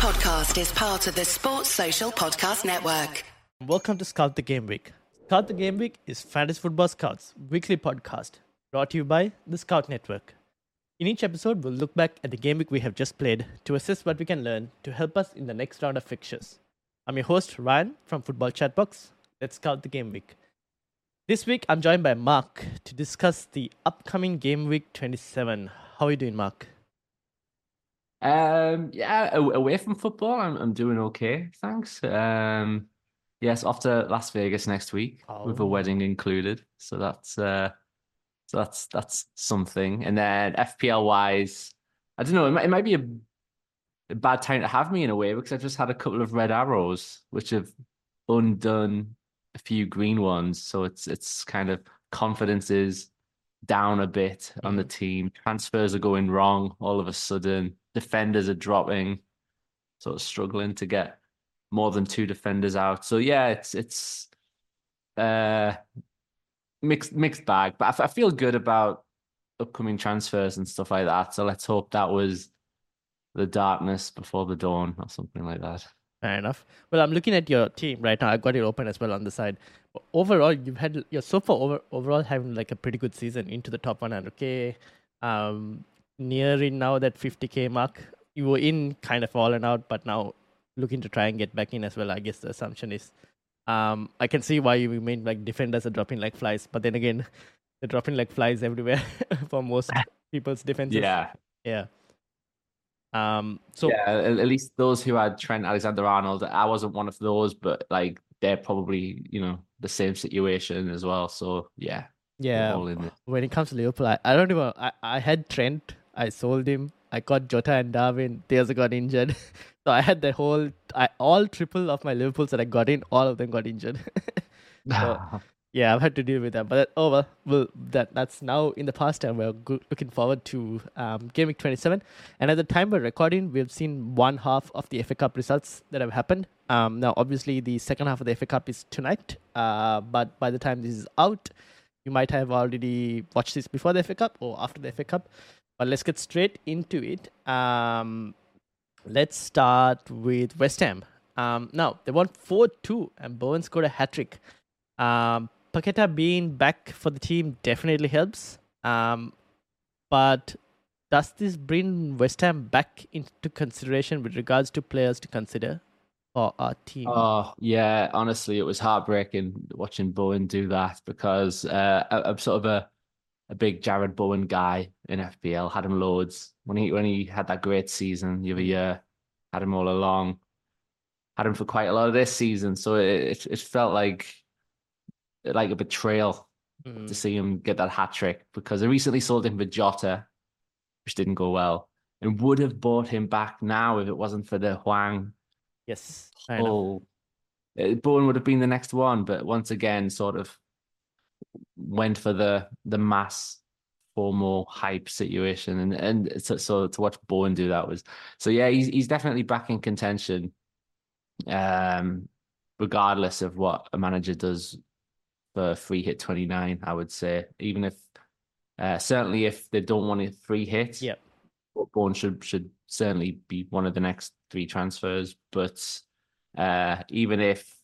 podcast is part of the Sports Social Podcast Network. Welcome to Scout the Game Week. Scout the Game Week is Fantasy Football Scouts weekly podcast brought to you by the Scout Network. In each episode, we'll look back at the game week we have just played to assess what we can learn to help us in the next round of fixtures. I'm your host, Ryan from Football Chatbox. Let's scout the game week. This week, I'm joined by Marc to discuss the upcoming game week 27. How are you doing, Marc? Um, yeah, away from football, I'm I'm doing okay, thanks. Um, yes, off to Las Vegas next week oh. with a oh. wedding included, so that's uh, so that's that's something. And then FPL wise, I don't know, it might, it might be a, a bad time to have me in a way because I've just had a couple of red arrows which have undone a few green ones, so it's it's kind of confidence is down a bit on the mm. team. Transfers are going wrong all of a sudden defenders are dropping, sort of struggling to get more than two defenders out. So yeah, it's it's uh mixed mixed bag, but I, f- I feel good about upcoming transfers and stuff like that. So let's hope that was the darkness before the dawn or something like that. Fair enough. Well, I'm looking at your team right now. I've got it open as well on the side. Overall, you've had you're so far over overall having like a pretty good season into the top 100k. Um, nearing now that 50k mark. You were in kind of fallen out, but now looking to try and get back in as well. I guess the assumption is, um, I can see why you remain like defenders are dropping like flies, but then again, they're dropping like flies everywhere for most people's defenses. Yeah, yeah. Um. So yeah, at least those who had Trent Alexander-Arnold, I wasn't one of those, but like they're probably you know the same situation as well. So yeah, yeah. When it comes to Liverpool, I, I don't even. I, I had Trent I sold him. I caught Jota and Darwin. They also got injured. so I had the whole, I, all triple of my Liverpools that I got in, all of them got injured. so, yeah, I've had to deal with that. But oh well, well that that's now in the past, and we're go- looking forward to um, Game Week 27. And at the time we're recording, we've seen one half of the FA Cup results that have happened. Um, now, obviously, the second half of the FA Cup is tonight. Uh, but by the time this is out, you might have already watched this before the FA Cup or after the FA Cup. But let's get straight into it. Um, let's start with West Ham. Um, now, they won 4 2, and Bowen scored a hat trick. Um, Paqueta being back for the team definitely helps. Um, but does this bring West Ham back into consideration with regards to players to consider for our team? Oh, yeah. Honestly, it was heartbreaking watching Bowen do that because uh, I'm sort of a a big Jarrod Bowen guy in FPL. Had him loads when he when he had that great season the other year. Had him all along. Had him for quite a lot of this season. So it it, felt like like a betrayal mm-hmm. to see him get that hat trick because I recently sold him for Jota, which didn't go well, and would have bought him back now if it wasn't for the Hwang. Yes. Oh, Bowen would have been the next one, but once again, sort of went for the the mass formal hype situation, and and so, so to watch Bowen do that was so yeah, he's he's definitely back in contention. Um, regardless of what a manager does for free hit twenty nine, I would say even if uh, certainly if they don't want a free hit, yeah, Bowen should should certainly be one of the next three transfers. But uh, even if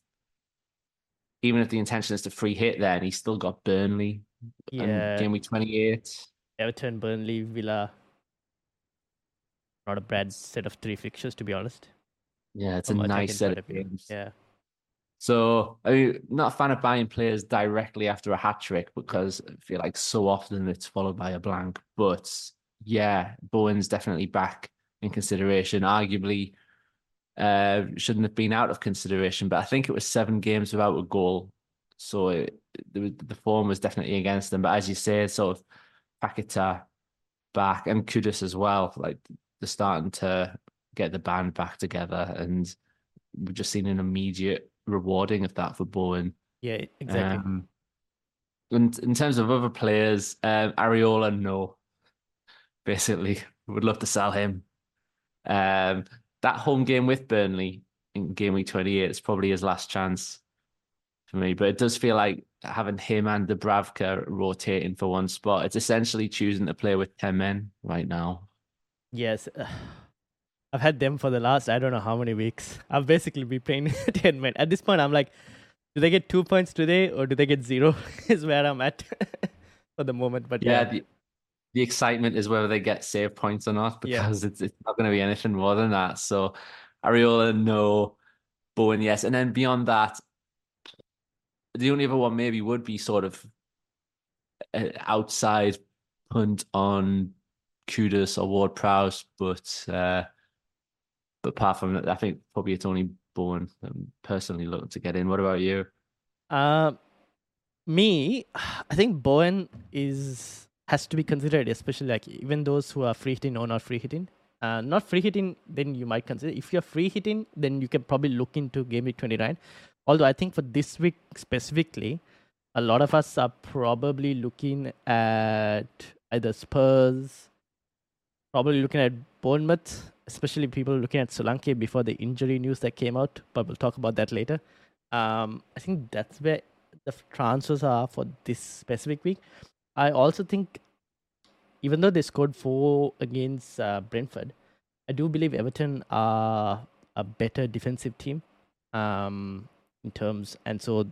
even if the intention is to free hit there, and he's still got Burnley. Yeah. Game week 28. Everton, Burnley, Villa. Not a bad set of three fixtures, to be honest. Yeah, it's a nice set of games. Yeah. So, I mean, not a fan of buying players directly after a hat trick because I feel like so often it's followed by a blank. But yeah, Bowen's definitely back in consideration. Arguably, uh, shouldn't have been out of consideration. But I think it was seven games without a goal, so it, the, the form was definitely against them. But as you say, sort of Paqueta back and Kudus as well, like they're starting to get the band back together, and we've just seen an immediate rewarding of that for Bowen. Yeah, exactly. Um, and in terms of other players, um, Areola, no. Basically, would love to sell him. Um, that home game with Burnley in game week 28 is probably his last chance for me. But it does feel like having him and Dubravka rotating for one spot. It's essentially choosing to play with 10 men right now. Yes. I've had them for the last I don't know how many weeks. I've basically been playing ten men. At this point, I'm like, do they get two points today or do they get zero? is where I'm at for the moment. But yeah, yeah the, the excitement is whether they get save points or not because yeah. it's it's not going to be anything more than that. So Areola, no. Bowen, yes. And then beyond that, the only other one maybe would be sort of outside punt on Kudus or Ward Prowse, but uh, but apart from that, I think probably it's only Bowen I'm personally looking to get in. What about you? Uh, me, I think Bowen is has to be considered, especially like even those who are free hitting or not free hitting. Uh, not free hitting, then you might consider. If you're free hitting, then you can probably look into game week 29. Although I think for this week specifically, a lot of us are probably looking at either Spurs, probably looking at Bournemouth, especially people looking at Solanke before the injury news that came out. But we'll talk about that later. Um, I think that's where the transfers are for this specific week. I also think, even though they scored four against uh, Brentford, I do believe Everton are a better defensive team. Um, in terms, and so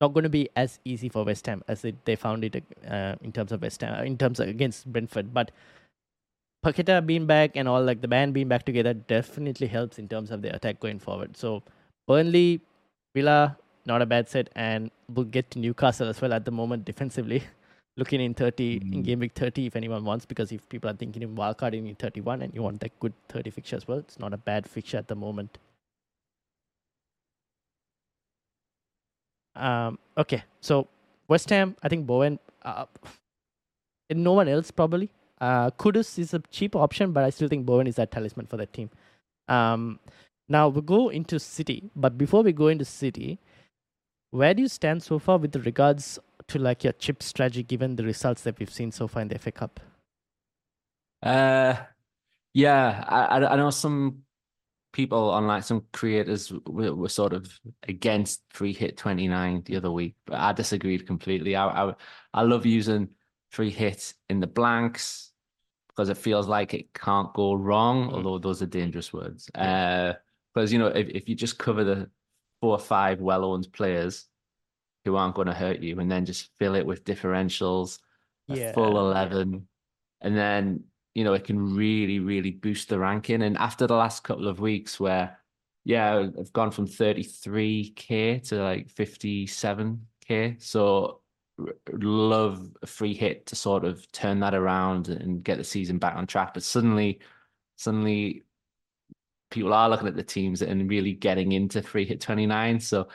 not going to be as easy for West Ham as it, they found it uh, in terms of West Ham, in terms of against Brentford. But Paqueta being back and all like the band being back together definitely helps in terms of the attack going forward. So Burnley, Villa, not a bad set, and we'll get to Newcastle as well at the moment defensively. Looking in 30 mm. in game week 30 if anyone wants, because if people are thinking of wildcarding in 31 and you want that good 30 fixture as well, it's not a bad fixture at the moment. Um, okay, so West Ham, I think Bowen, uh, and no one else probably. Uh, Kudus is a cheap option, but I still think Bowen is that talisman for that team. Um, now we'll go into City, but before we go into City, where do you stand so far with regards to like your chip strategy, given the results that we've seen so far in the FA Cup? Uh, yeah, I I know some people on like some creators were, were, sort of against free hit 29 the other week but i disagreed completely I, I i love using free hit in the blanks because it feels like it can't go wrong mm. although those are dangerous words uh because you know if, if you just cover the four or five well-owned players who aren't going to hurt you and then just fill it with differentials yeah. full 11 and then you know, it can really, really boost the ranking. And after the last couple of weeks where, yeah, I've gone from 33K to like 57K. So love a free hit to sort of turn that around and get the season back on track. But suddenly, suddenly people are looking at the teams and really getting into free hit 29. So,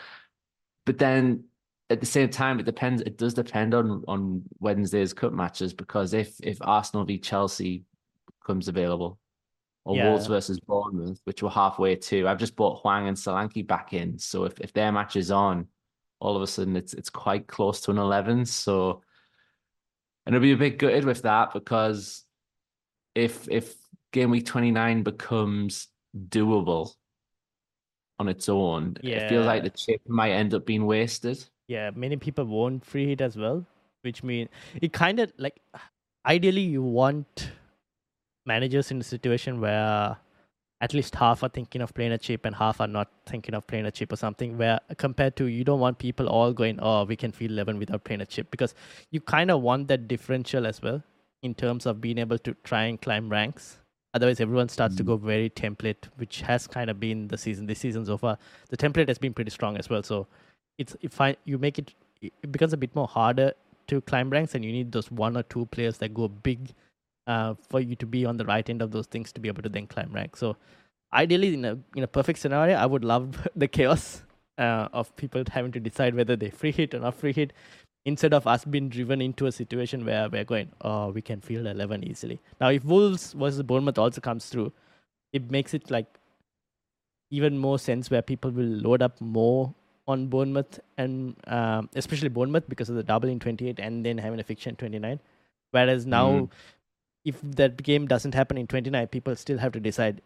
but then at the same time, it depends. It does depend on on Wednesday's cup matches because if if Arsenal v Chelsea comes available, or yeah. Wolves versus Bournemouth, which we're halfway to. I've just bought Hwang and Solanke back in, so if, if their match is on, all of a sudden it's it's quite close to an eleven. So, and I'll be a bit gutted with that because if if game week twenty nine becomes doable on its own, yeah. it feels like the chip might end up being wasted. Yeah, many people won't free hit as well, which means it kind of like ideally you want managers in a situation where at least half are thinking of playing a chip and half are not thinking of playing a chip or something where compared to you don't want people all going oh we can feel 11 without playing a chip because you kind of want that differential as well in terms of being able to try and climb ranks otherwise everyone starts mm-hmm. to mm. go very template which has kind of been the season this season so far the template has been pretty strong as well so it's if I, you make it it becomes a bit more harder to climb ranks and you need those one or two players that go big uh, for you to be on the right end of those things to be able to then climb rank. So ideally, in a in a perfect scenario, I would love the chaos uh, of people having to decide whether they free hit or not free hit, instead of us being driven into a situation where we're going, oh, we can field eleven easily. Now, if Wolves versus Bournemouth also comes through, it makes it like even more sense where people will load up more on Bournemouth and um, especially Bournemouth because of the double in 28 and then having a fixture in 29. Whereas now mm if that game doesn't happen in 29, people still have to decide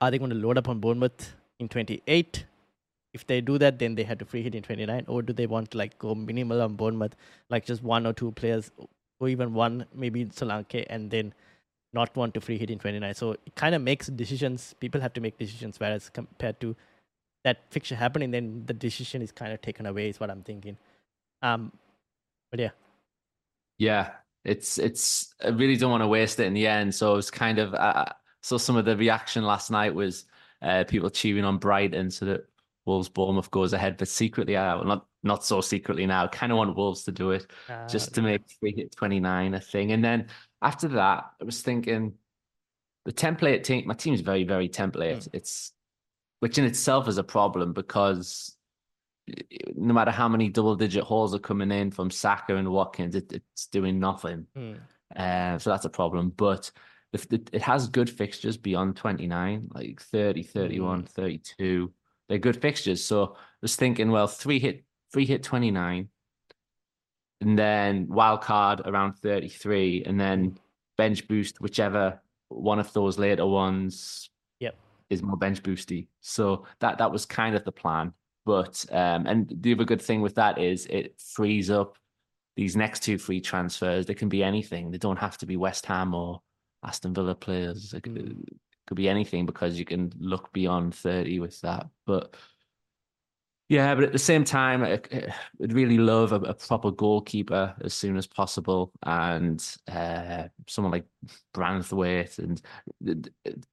are they going to load up on Bournemouth in 28? If they do that, then they have to free hit in 29, or do they want to like go minimal on Bournemouth, like just one or two players, or even one maybe in Solanke, and then not want to free hit in 29. So it kind of makes decisions. People have to make decisions, whereas compared to that fixture happening, then the decision is kind of taken away. Is what I'm thinking. Um, but yeah, yeah, it's it's. I really don't want to waste it in the end. So it's kind of. Uh, so some of the reaction last night was uh, people cheering on Brighton so that Wolves Bournemouth goes ahead, but secretly, uh, not not so secretly now. Kind of want Wolves to do it uh, just to make free hit 29 a thing. And then after that, I was thinking the template team. My team is very very template. Mm. It's which in itself is a problem because no matter how many double digit hauls are coming in from Saka and Watkins, it, it's doing nothing. Mm. Uh, so that's a problem. But it, it has good fixtures beyond 29, like 30, 31, mm. 32 they're good fixtures. So I was thinking, well, three hit, three hit 29, and then wild card around 33, and then bench boost, whichever one of those later ones. Is more bench boosty. So that that was kind of the plan. But um, and the other good thing with that is it frees up these next two free transfers. They can be anything. They don't have to be West Ham or Aston Villa players. Mm could be anything because you can look beyond 30 with that. But yeah, but at the same time, I, would really love a, a, proper goalkeeper as soon as possible, and uh, someone like Branthwaite and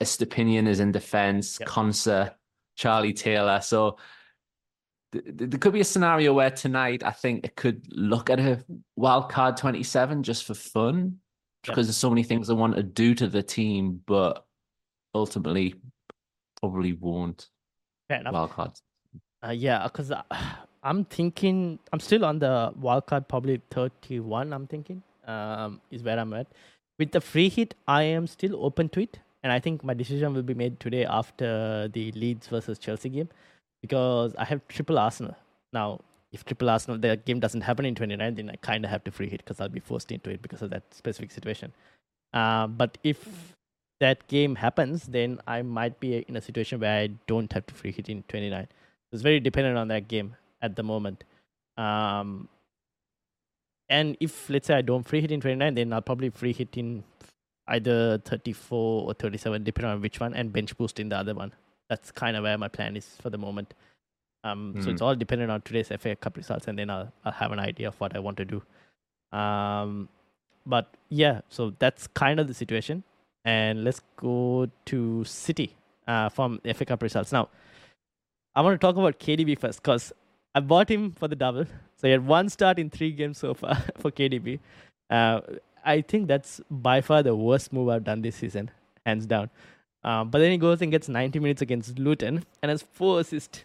Estupiñán is in defence, yep. Konsa, Charlie Taylor. So th- th- there could be a scenario where tonight I think it could look at a wild card 27 just for fun, yep. because there's so many things I want to do to the team, but ultimately probably won't. Fair enough. Wildcard. Uh, yeah, because uh, I'm thinking I'm still on the wildcard, probably 31. I'm thinking um, is where I'm at. With the free hit, I am still open to it, and I think my decision will be made today after the Leeds versus Chelsea game, because I have triple Arsenal now. If triple Arsenal the game doesn't happen in 29, then I kind of have to free hit because I'll be forced into it because of that specific situation. Uh, but if that game happens, then I might be in a situation where I don't have to free hit in 29. It's very dependent on that game at the moment. Um, and if let's say I don't free hit in 29, then I'll probably free hit in either 34 or 37, depending on which one, and bench boost in the other one. That's kind of where my plan is for the moment. Um, mm. So it's hmm. all dependent on today's FA Cup results, and then I'll, I'll have an idea of what I want to do. Um, but yeah, so that's kind of the situation and let's go to City uh, from FA Cup results. Now, I want to talk about KDB first because I bought him for the double. So he had one start in three games so far for KDB. Uh, I think that's by far the worst move I've done this season, hands down. Um, but then he goes and gets 90 minutes against Luton and has four assists.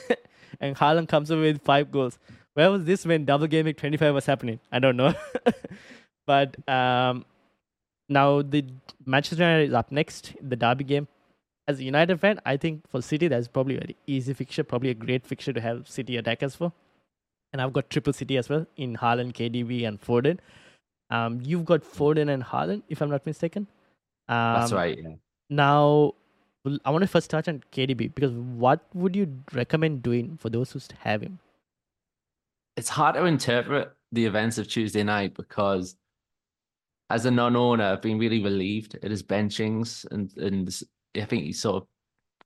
and Haaland comes up with five goals. Where was this when double game week 25 was happening? I don't know. but um, now the Manchester United is up next, the derby game. As a United fan, I think for City that's probably an easy fixture, probably a great fixture to have City attackers for. And I've got triple City as well in Haaland, KDB, and Foden. Um, you've got Foden and Haaland, if I'm not mistaken. Um, that's right. Yeah. Now, I want to first touch on KDB because what would you recommend doing for those who have him? It's hard to interpret the events of Tuesday night because as a non-owner, I've been really relieved at his benchings, and and I think he sort of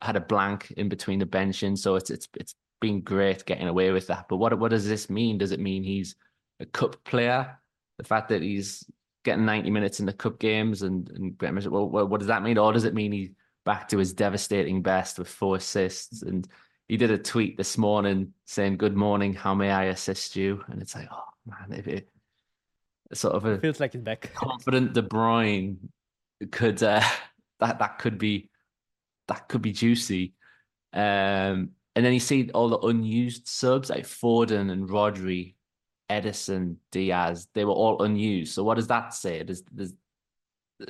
had a blank in between the benching, so it's it's it's been great getting away with that. But what what does this mean? Does it mean he's a cup player? The fact that he's getting 90 minutes in the cup games and and well, what does that mean? Or does it mean he's back to his devastating best with four assists? And he did a tweet this morning saying, "Good morning, how may I assist you?" And it's like, oh man, if it sort of a feels like he's back. confident De Bruyne could uh, that that could be that could be juicy. Um, and then you see all the unused subs like Foden and Rodri, Ederson, Dias. They were all unused. So what does that say?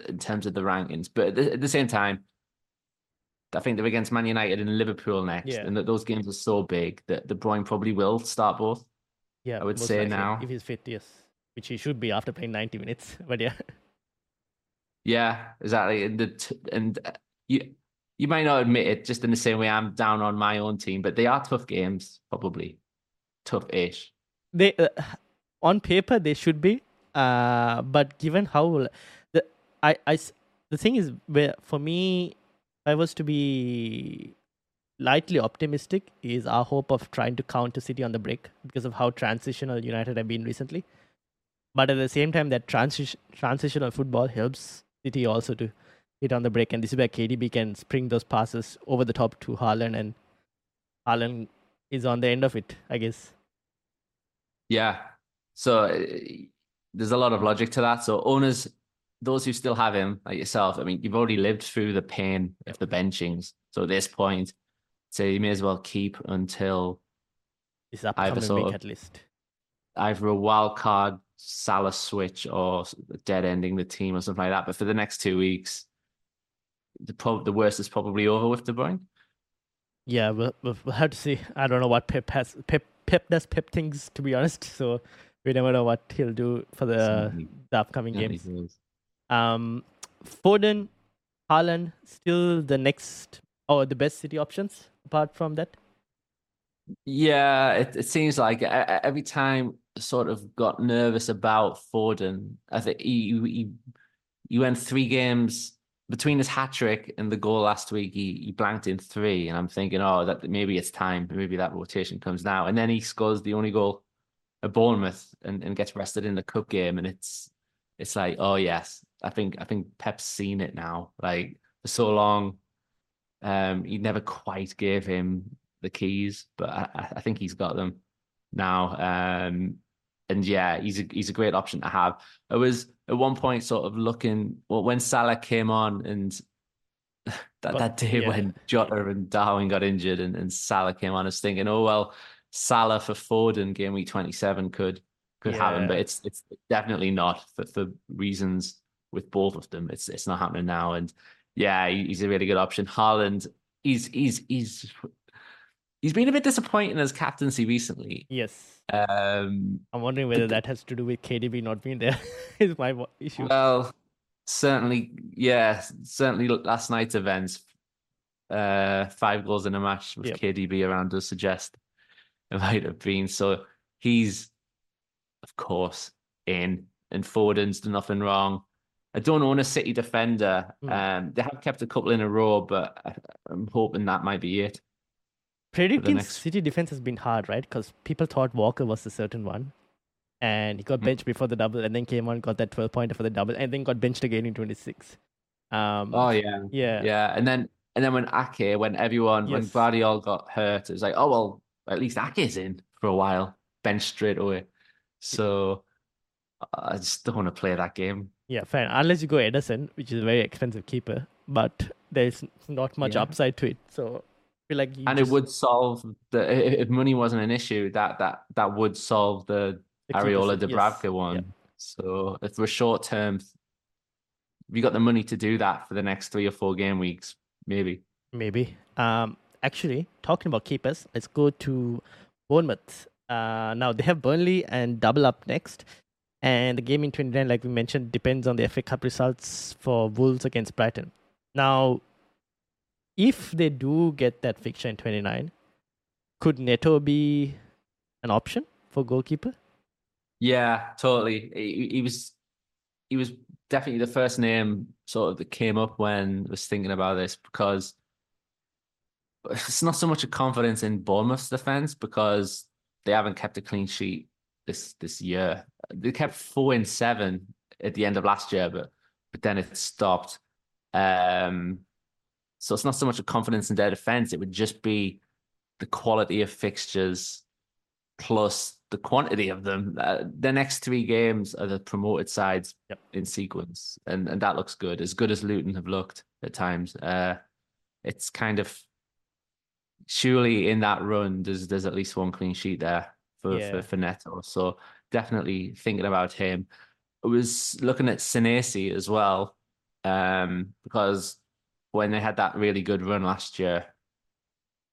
In terms of the rankings, but at the, at the, same time, I think they're against Man United and Liverpool next, yeah. and that those games are so big that De Bruyne probably will start both. Yeah, I would say now if he's fit, yes which he should be after playing 90 minutes. But yeah. Yeah, exactly. And the and uh, you you might not admit it, just in the same way I'm down on my own team, but they are tough games, probably tough-ish. They uh, on paper they should be, uh, but given how the I I the thing is, where for me, I was to be lightly optimistic, is our hope of trying to counter City on the break because of how transitional United have been recently. But at the same time, that transition transitional football helps City also to hit on the break, and this is where KDB can spring those passes over the top to Haaland, and Haaland is on the end of it, I guess. Yeah. So uh, there's a lot of logic to that. So owners, those who still have him, like yourself, I mean, you've already lived through the pain of the benchings. So at this point, so you may as well keep until it's upcoming either week of, at least. Either a wild card Salah switch or dead ending the team or something like that. But for the next two weeks, the pro- the worst is probably over with De Bruyne. Yeah, we'll, we'll have to see. I don't know what Pep has. Pep Pep does Pep things to be honest. So we never know what he'll do for the, the upcoming games. Um, Foden, Haaland, still the next or the best City options apart from that. Yeah, it, it seems like every time sort of got nervous about Foden. I think he he he went three games between his hat trick and the goal last week. He he blanked in three, and I'm thinking, oh, that maybe it's time. Maybe that rotation comes now. And then he scores the only goal at Bournemouth and, and gets rested in the cup game, and it's it's like, oh yes, I think I think Pep's seen it now. Like for so long, um, he never quite gave him the keys, but I, I think he's got them now. Um, and yeah, he's a he's a great option to have. I was at one point sort of looking well when Salah came on and that, but, that day yeah. when Jota and Darwin got injured and, and Salah came on, I was thinking, oh well, Salah for Ford Foden game week twenty seven could could yeah. happen, but it's it's definitely not for, for reasons with both of them. It's it's not happening now, and yeah, he's a really good option. Haaland, he's he's he's he's been a bit disappointing as captaincy recently. Yes. Um, I'm wondering whether that has to do with KDB not being there. is my issue. Well, certainly, yeah, certainly last night's events, uh, five goals in a match with yep. KDB around does suggest it might have been. So he's, of course, in, and Foden's done nothing wrong. I don't own a City defender. Mm. Um, they have kept a couple in a row, but I'm hoping that might be it predicting next... City defense has been hard, right? Because people thought Walker was a certain one, and he got hmm. benched mm. before the double, and then came on, got that twelve pointer for the double, and then got benched again in twenty six. Um, oh yeah, yeah, yeah, and then and then when Ake, when everyone, yes. when Gvardiol got hurt, it was like, oh well, at least Ake's in for a while, benched straight away. So I just don't want to play that game. Yeah, fine. Unless you go Ederson, which is a very expensive keeper, but there's not much yeah. upside to it. So like and just... it would solve the if money wasn't an issue that that that would solve the, the Areola Dubravka yes. one. Yeah. So if we're short term, we got the money to do that for the next three or four game weeks, maybe. Maybe. Um, actually, talking about keepers, let's go to Bournemouth. Uh, now they have Burnley and double up next. And the game in 29, like we mentioned, depends on the FA Cup results for Wolves against Brighton. Now, if they do get that fixture in 29, could Neto be an option for goalkeeper? Yeah, totally. He, he, was he was definitely the first name sort of that came up when I was thinking about this because it's not so much a confidence in Bournemouth's defense because they haven't kept a clean sheet this this year. They kept four in seven at the end of last year, but but then it stopped. Um, so it's not so much a confidence in their defense; it would just be the quality of fixtures plus the quantity of them. Uh, the next three games are the promoted sides yep. in sequence, and and that looks good. As good as Luton have looked at times, uh, it's kind of surely in that run there's there's at least one clean sheet there for yeah. for, for Neto. So definitely thinking about him. I was looking at Senesi as well, um, because when they had that really good run last year,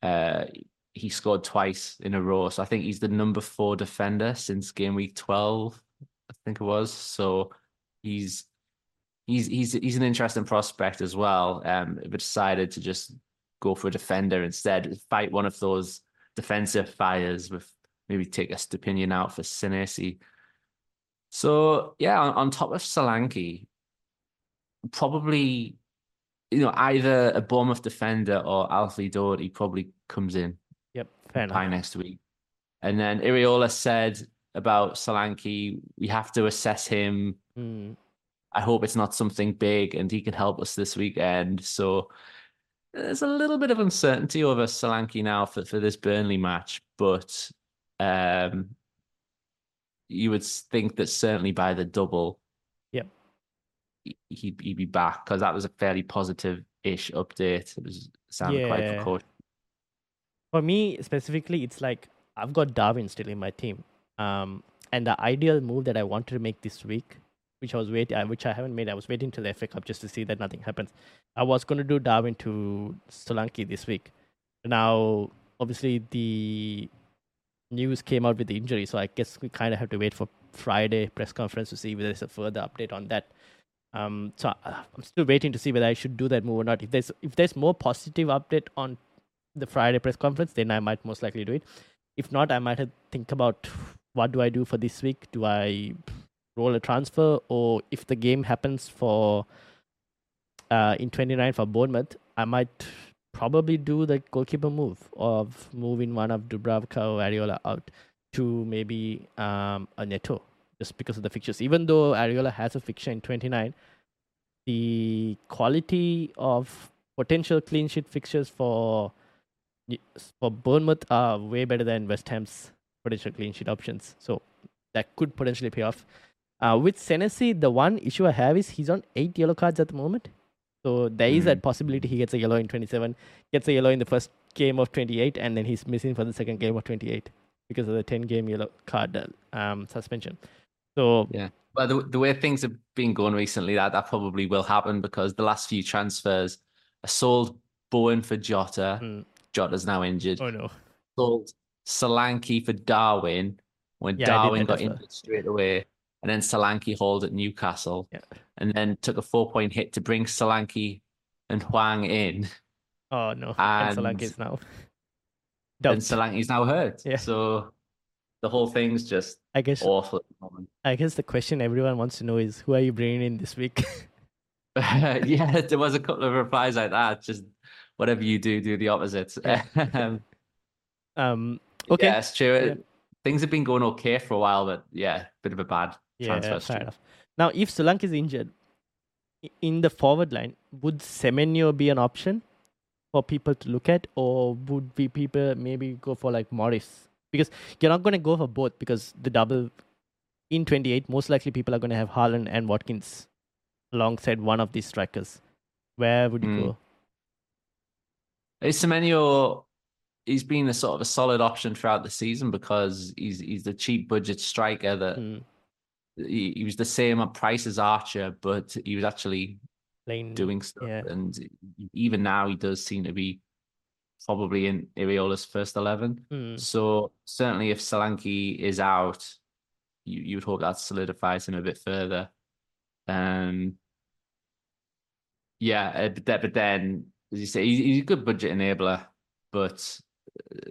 uh, he scored twice in a row. So I think he's the number four defender since game week twelve. I think it was. So he's he's he's he's an interesting prospect as well. Um, but decided to just go for a defender instead, fight one of those defensive fires with maybe take Estupiñán out for Senesi. So yeah, on, on top of Solanke, probably, you know, either a Bournemouth defender or Alfie Doughty probably comes in. Yep, fair by enough. next week. And then Iraola said about Solanke, we have to assess him. Mm, I hope it's not something big and he can help us this weekend. So there's a little bit of uncertainty over Solanke now for, for this Burnley match, but um, you would think that certainly by the double, he'd, he'd be back because that was a fairly positive-ish update. It was sounded quite Yeah. precocious. For me specifically, it's like I've got Darwin still in my team. Um, and the ideal move that I wanted to make this week, which I was waiting, which I haven't made, I was waiting till the FA Cup just to see that nothing happens. I was going to do Darwin to Solanke this week. Now, obviously, the news came out with the injury, so I guess we kind of have to wait for Friday press conference to see whether there's a further update on that. Um, so uh, I'm still waiting to see whether I should do that move or not. If there's if there's more positive update on the Friday press conference, then I might most likely do it. If not, I might think about what do I do for this week. Do I roll a transfer, or if the game happens for uh, in 29 for Bournemouth, I might probably do the goalkeeper move of moving one of Dubravka or Areola out to maybe um, a Neto, just because of the fixtures. Even though Areola has a fixture in 29, the quality of potential clean sheet fixtures for for Bournemouth are way better than West Ham's potential clean sheet options. So that could potentially pay off. Uh, with Senesi, the one issue I have is he's on eight yellow cards at the moment. So there is that possibility he gets a yellow in 27, gets a yellow in the first game of 28, and then he's missing for the second game of 28 because of the 10 game yellow card uh, um, suspension. So Yeah. Well, the, the way things have been going recently, that, that probably will happen because the last few transfers, I sold Bowen for Jota. Mm. Jota's now injured. oh no, Sold Solanke for Darwin when Yeah, Darwin got injured straight away. And then Solanke hauled at Newcastle. Yeah. And then took a four point hit to bring Solanke and Hwang in. oh no, and And- Solanke is now. And dumped. Solanke's now hurt. Yeah. So the whole thing's just I guess awful at the moment. I guess the question everyone wants to know is who are you bringing in this week? yeah, there was a couple of replies like that. Just whatever you do, do the opposite. um, um, okay, Yeah, true. Yeah. Things have been going okay for a while, but yeah, bit of a bad yeah, transfer. fair enough. Now, if Solanke is injured in the forward line, would Semenyo be an option for people to look at, or would we people maybe go for like Morris? Because you're not going to go for both because the double in 28, most likely people are going to have Haaland and Watkins alongside one of these strikers. Where would you Mm. go? Is Semenyo? He's been a sort of a solid option throughout the season because he's he's the cheap budget striker that Mm, he, he was the same price as Archer, but he was actually playing doing stuff. yeah. And even now, he does seem to be probably in Iraola's first eleven. Mm, So certainly, if Solanke is out, you you would hope that solidifies him a bit further. Um, yeah, uh, but, then- but then, as you say, he's, he's a good budget enabler, but uh,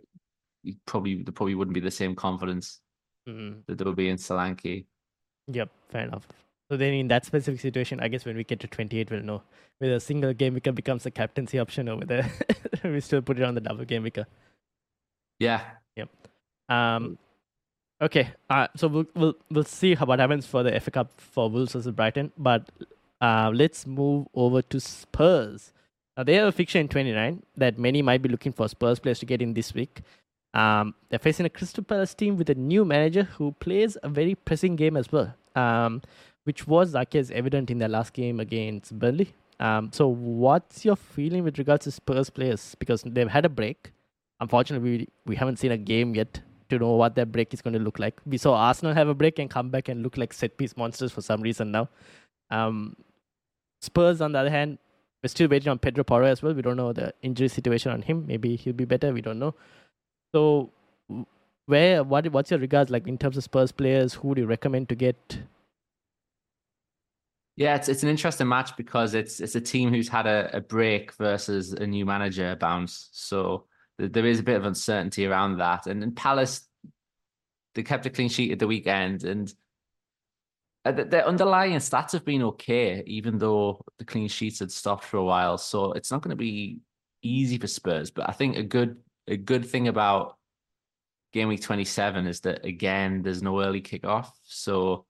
he probably there probably wouldn't be the same confidence mm. that there would be in Solanke. Yep, fair enough. So then, in that specific situation, I guess when we get to 28, we'll know whether a single game weaker becomes a captaincy option or whether we still put it on the double game weaker. Yeah, Um, okay, uh, so we'll, we'll we'll see how what happens for the FA Cup for Wolves versus Brighton. But uh, let's move over to Spurs. Now they have a fixture in 29 that many might be looking for Spurs players to get in this week. Um, they're facing a Crystal Palace team with a new manager who plays a very pressing game as well, um, which was, I guess, evident in their last game against Burnley. Um, so, what's your feeling with regards to Spurs players? Because they've had a break. Unfortunately, we, we haven't seen a game yet to know what that break is going to look like. We saw Arsenal have a break and come back and look like set piece monsters for some reason now. Um, Spurs, on the other hand, we're still waiting on Pedro Porro as well. We don't know the injury situation on him. Maybe he'll be better. We don't know. So, where what what's your regards like in terms of Spurs players? Who do you recommend to get? Yeah, it's it's an interesting match because it's it's a team who's had a, a break versus a new manager bounce. So th- there is a bit of uncertainty around that. And, and Palace, they kept a clean sheet at the weekend, and uh, the, the underlying stats have been okay, even though the clean sheets had stopped for a while. So it's not going to be easy for Spurs. But I think a good a good thing about game week 27 is that again there's no early kickoff. So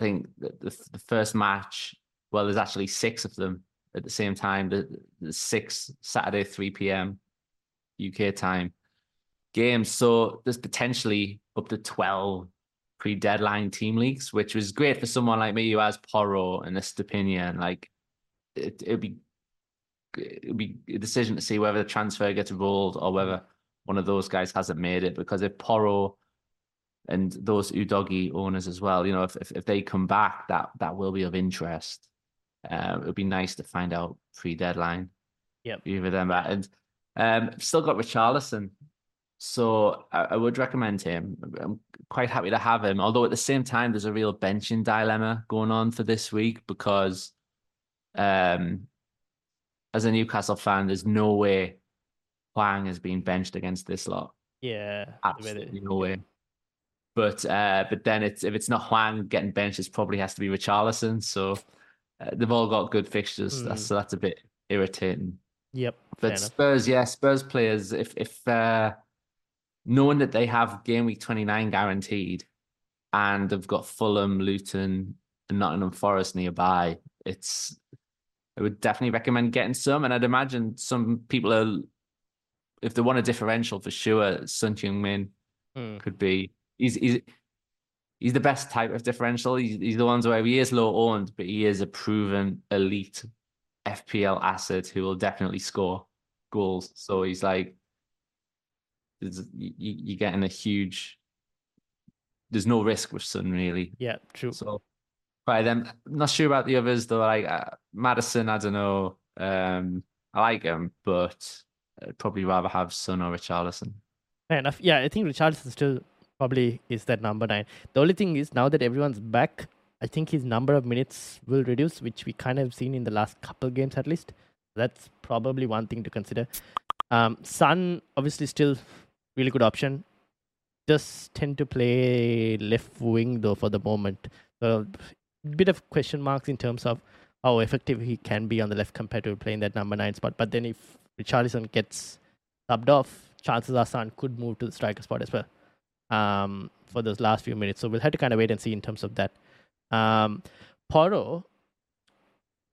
I think the, the, first match, well, there's actually six of them at the same time. The, the six Saturday 3 p.m. UK time games. So there's potentially up to 12 pre-deadline team leagues, which was great for someone like me who has Porro and Estupiñán. Like it, it'd be it'd be a decision to see whether the transfer gets rolled or whether one of those guys hasn't made it. Because if Porro and those Udogie owners as well, you know, if if, if they come back, that that will be of interest. Uh, it would be nice to find out pre-deadline. Yep. Either them, and um, still got Richarlison so I, I, would recommend him. I'm quite happy to have him. Although at the same time, there's a real benching dilemma going on for this week because, um, as a Newcastle fan, there's no way Hwang has been benched against this lot. Yeah, absolutely no way. But uh, but then it's if it's not Hwang getting benched, it probably has to be Richarlison. So uh, they've all got good fixtures. Mm. That's, so that's a bit irritating. Yep. But Spurs, yeah, Spurs players. If if uh, knowing that they have game week 29 guaranteed and they've got Fulham, Luton, and Nottingham Forest nearby, it's I would definitely recommend getting some. And I'd imagine some people are if they want a differential for sure, Son Heung-min mm. could be he's he's he's the best type of differential. He's he's the ones where he is low owned, but he is a proven elite FPL asset who will definitely score goals. So he's like you, you're getting a huge. There's no risk with Son really. Yeah, true. So, by then, I'm not sure about the others though. Like uh, Maddison, I don't know. Um, I like him, but I'd probably rather have Son or Richarlison. Fair enough. Yeah, I think Richarlison still probably is that number nine. The only thing is now that everyone's back, I think his number of minutes will reduce, which we kind of seen in the last couple games at least. That's probably one thing to consider. Um, Son obviously still really good option. Just tend to play left wing though for the moment. So bit of question marks in terms of how effective he can be on the left compared to playing that number nine spot. But then if Richarlison gets subbed off, chances are Son could move to the striker spot as well um, for those last few minutes. So we'll have to kind of wait and see in terms of that. Um, Porro,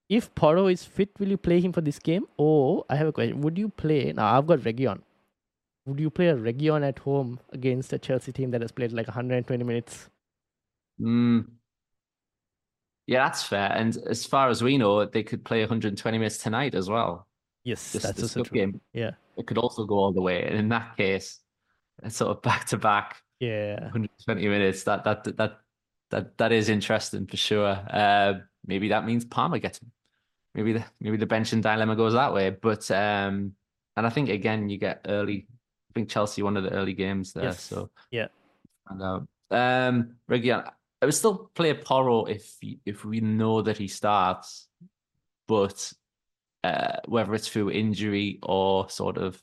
if Porro is fit, will you play him for this game? Or I have a question: Would you play? Now I've got Reguilón would you play a Reguilón at home against a Chelsea team that has played like 120 minutes? Mm. Yeah, that's fair. And as far as we know, they could play 120 minutes tonight as well. Yes, this, that's this also true. Game. Yeah, it could also go all the way. And in that case, sort of back to back. Yeah, 120 minutes. That that that that that is interesting for sure. Uh, maybe that means Palmer gets. Maybe the maybe the benching dilemma goes that way. But um, and I think again you get early I think Chelsea one of the early games there. Yes. So yeah, and. Um, Reguilón, I would still play Porro if if we know that he starts, but uh, whether it's through injury or sort of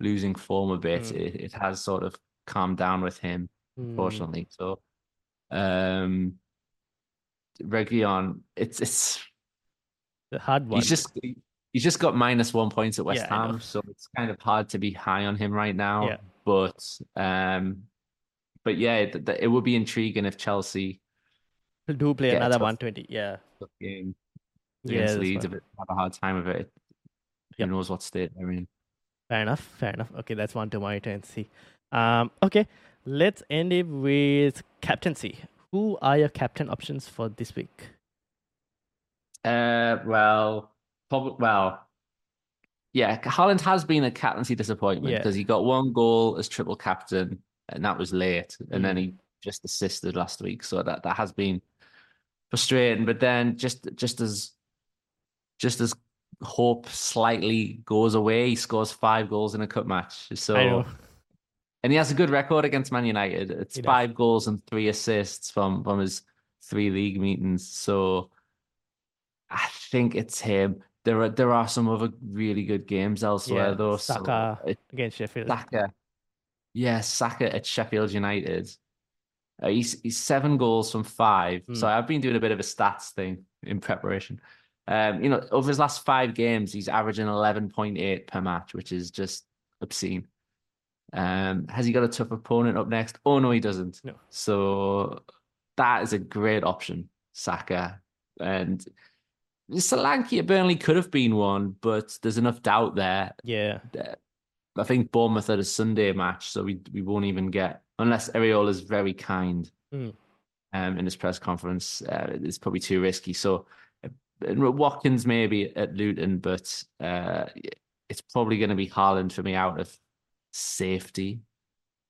losing form a bit, mm. it, it has sort of calmed down with him, mm. unfortunately. So, um, Reguilón, it's it's the hard one. He's just he's just got minus one points at West yeah, Ham, so it's kind of hard to be high on him right now. Yeah. But um, but yeah, it, it would be intriguing if Chelsea do play another 120. Yeah. Game against yeah, Leeds, if it have a hard time of it, yep. who knows what state they're in. Fair enough. Fair enough. Okay, that's one to monitor and see. Um, okay, let's end it with captaincy. Who are your captain options for this week? Uh, well, probably well, yeah, Haaland has been a captaincy disappointment because yeah. he got one goal as triple captain, and that was late, and mm. then he just assisted last week, so that that has been frustrating. But then just just as just as hope slightly goes away, he scores five goals in a cup match. So and he has a good record against Man United. It's he five does. goals and three assists from from his three league meetings. So I think it's him. There are there are some other really good games elsewhere yeah, though. Saka so against Sheffield. Saka, yeah, Saka at Sheffield United. Uh, he's, he's seven goals from five. Mm. So I've been doing a bit of a stats thing in preparation. Um, you know, over his last five games, he's averaging 11.8 per match, which is just obscene. Um, has he got a tough opponent up next? Oh no, he doesn't. No. So that is a great option, Saka. And Solanke at Burnley could have been one, but there's enough doubt there. Yeah. I think Bournemouth had a Sunday match, so we we won't even get unless Iraola is very kind mm. um, in his press conference. Uh, it's probably too risky. So uh, Watkins maybe at Luton, but uh, it's probably going to be Haaland for me out of safety.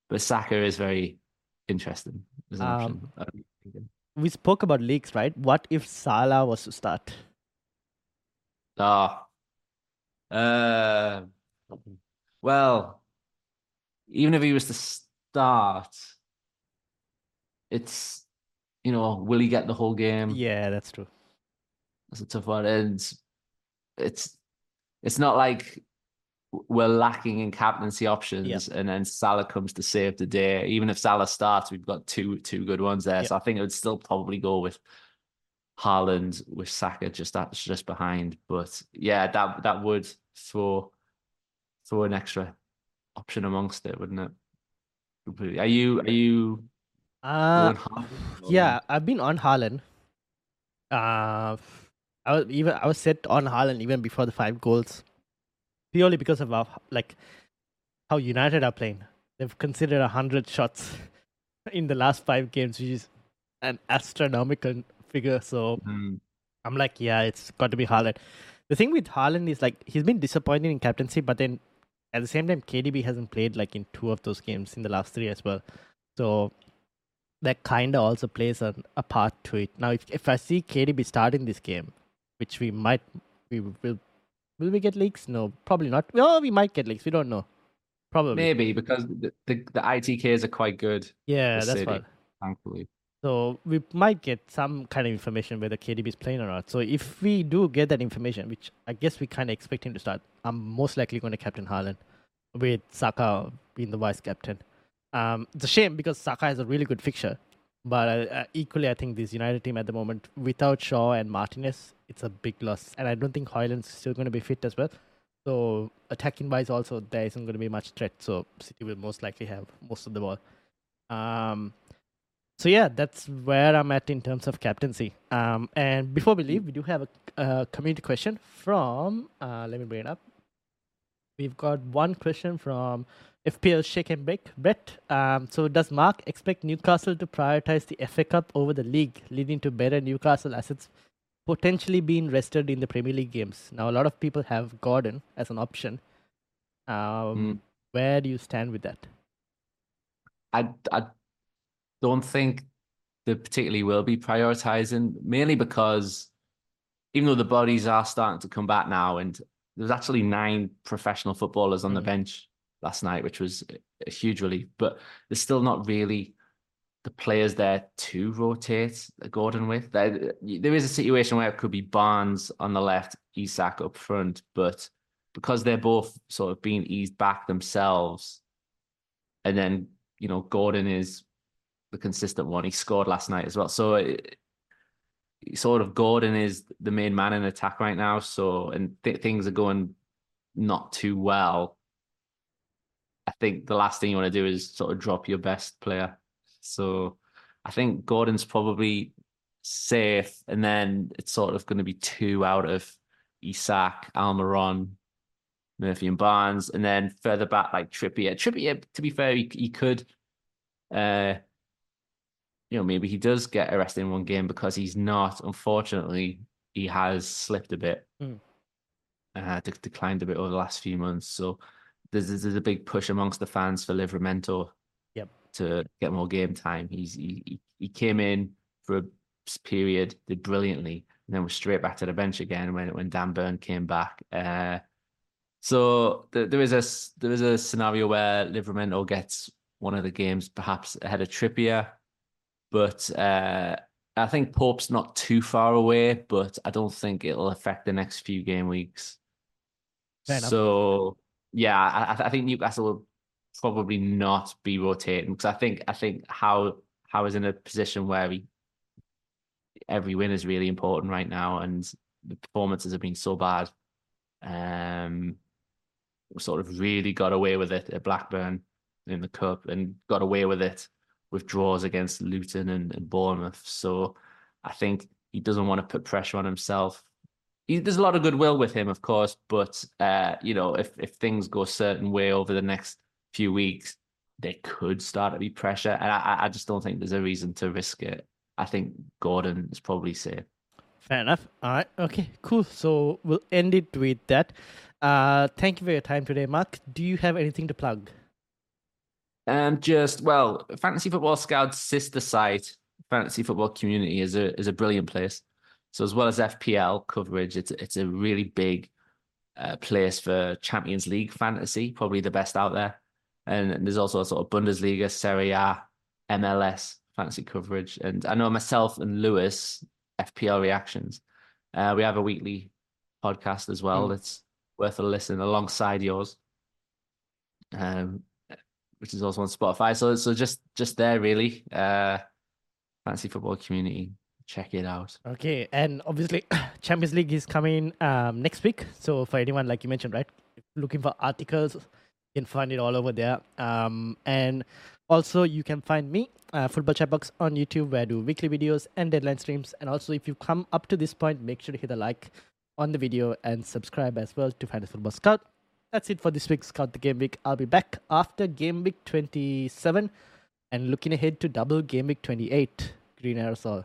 But Saka is very interesting as an um, option. We spoke about leaks, right? What if Salah was to start? Ah, uh, well, even if he was to start, it's you know, will he get the whole game? Yeah, that's true. That's a tough one, and it's it's not like we're lacking in captaincy options, yep. and then Salah comes to save the day. Even if Salah starts, we've got two two good ones there. Yep. So I think it would still probably go with Haaland with Saka just that just behind. But yeah, that that would throw throw an extra option amongst it, wouldn't it? Are you are you? Uh, yeah, I've been on Haaland. Uh, I was even I was set on Haaland even before the five goals purely because of how, like how United are playing. They've considered hundred shots in the last five games, which is an astronomical figure. So mm. I'm like, yeah, it's got to be Haaland. The thing with Haaland is like he's been disappointing in captaincy, but then at the same time, KDB hasn't played like in two of those games in the last three as well. So that kind of also plays a, a part to it. Now, if if I see KDB starting this game, which we might, we will Will we get leaks? No, probably not. Well, we might get leaks. We don't know. Probably. Maybe because the, the, the ITKs are quite good. Yeah, that's city, right. Thankfully. So we might get some kind of information whether KDB is playing or not. So if we do get that information, which I guess we kind of expect him to start, I'm most likely going to captain Haaland with Saka being the vice captain. Um, it's a shame because Saka has a really good fixture, but uh, uh, equally, I think this United team at the moment, without Shaw and Martinez, it's a big loss. And I don't think Højlund's still going to be fit as well. So attacking wise, also there isn't going to be much threat. So City will most likely have most of the ball. Um, so yeah, that's where I'm at in terms of captaincy. Um, and before we leave, we do have a, a community question from. Uh, let me bring it up. We've got one question from FPL shake and bake. Brett, um, so does Marc expect Newcastle to prioritize the FA Cup over the league, leading to better Newcastle assets potentially being rested in the Premier League games? Now, a lot of people have Gordon as an option. Um, mm. Where do you stand with that? I, I don't think they particularly will be prioritizing, mainly because even though the bodies are starting to come back now, and there's actually nine professional footballers on mm. the bench last night, which was a huge relief. But there's still not really the players there to rotate Gordon with. There, there is a situation where it could be Barnes on the left, Isak up front, but because they're both sort of being eased back themselves, and then you know Gordon is the consistent one. He scored last night as well, so it, sort of Gordon is the main man in attack right now. So and th- things are going not too well. I think the last thing you want to do is sort of drop your best player. So I think Gordon's probably safe, and then it's sort of going to be two out of Isak, Almiron, Murphy, and Barnes, and then further back like Trippier. Trippier, to be fair, he, he could, uh, you know, maybe he does get arrested in one game because he's not. Unfortunately, he has slipped a bit, mm. uh, declined a bit over the last few months. So there's there's a big push amongst the fans for Livramento. Yep. To get more game time. He's he he came in for a period, did brilliantly, and then was straight back to the bench again when when Dan Burn came back. Uh, so th- there is a there is a scenario where Livramento gets one of the games perhaps ahead of Trippier, but uh, I think Pope's not too far away, but I don't think it'll affect the next few game weeks. So yeah, I, I think Newcastle will probably not be rotating because I think I think how Howe is in a position where he every win is really important right now, and the performances have been so bad. Um, sort of really got away with it at Blackburn in the cup, and got away with it with draws against Luton and, and Bournemouth. So I think he doesn't want to put pressure on himself. He, there's a lot of goodwill with him, of course, but uh, you know, if if things go a certain way over the next few weeks, there could start to be pressure, and I, I just don't think there's a reason to risk it. I think Gordon is probably safe. Fair enough. All right. Okay. Cool. So we'll end it with that. Uh, thank you for your time today, Marc. Do you have anything to plug? Um, just well, Fantasy Football Scouts sister site, Fantasy Football Community is a is a brilliant place. So as well as FPL coverage, it's it's a really big uh, place for Champions League fantasy, probably the best out there. And, and there's also a sort of Bundesliga, Serie A, MLS fantasy coverage. And I know myself and Lewis, FPL reactions. Uh, we have a weekly podcast as well. Mm. It's worth a listen alongside yours, um, which is also on Spotify. So so just just there really, uh, fantasy football community. Check it out. Okay, and obviously Champions League is coming um, next week. So for anyone like you mentioned, right, looking for articles, you can find it all over there. Um, and also, you can find me, uh, Football Chatbox, on YouTube, where I do weekly videos and deadline streams. And also, if you come up to this point, make sure to hit a like on the video and subscribe as well to Fantasy Football Scout. That's it for this week's Scout the Game Week. I'll be back after Game Week 27 and looking ahead to double Game Week 28. Green Aerosol.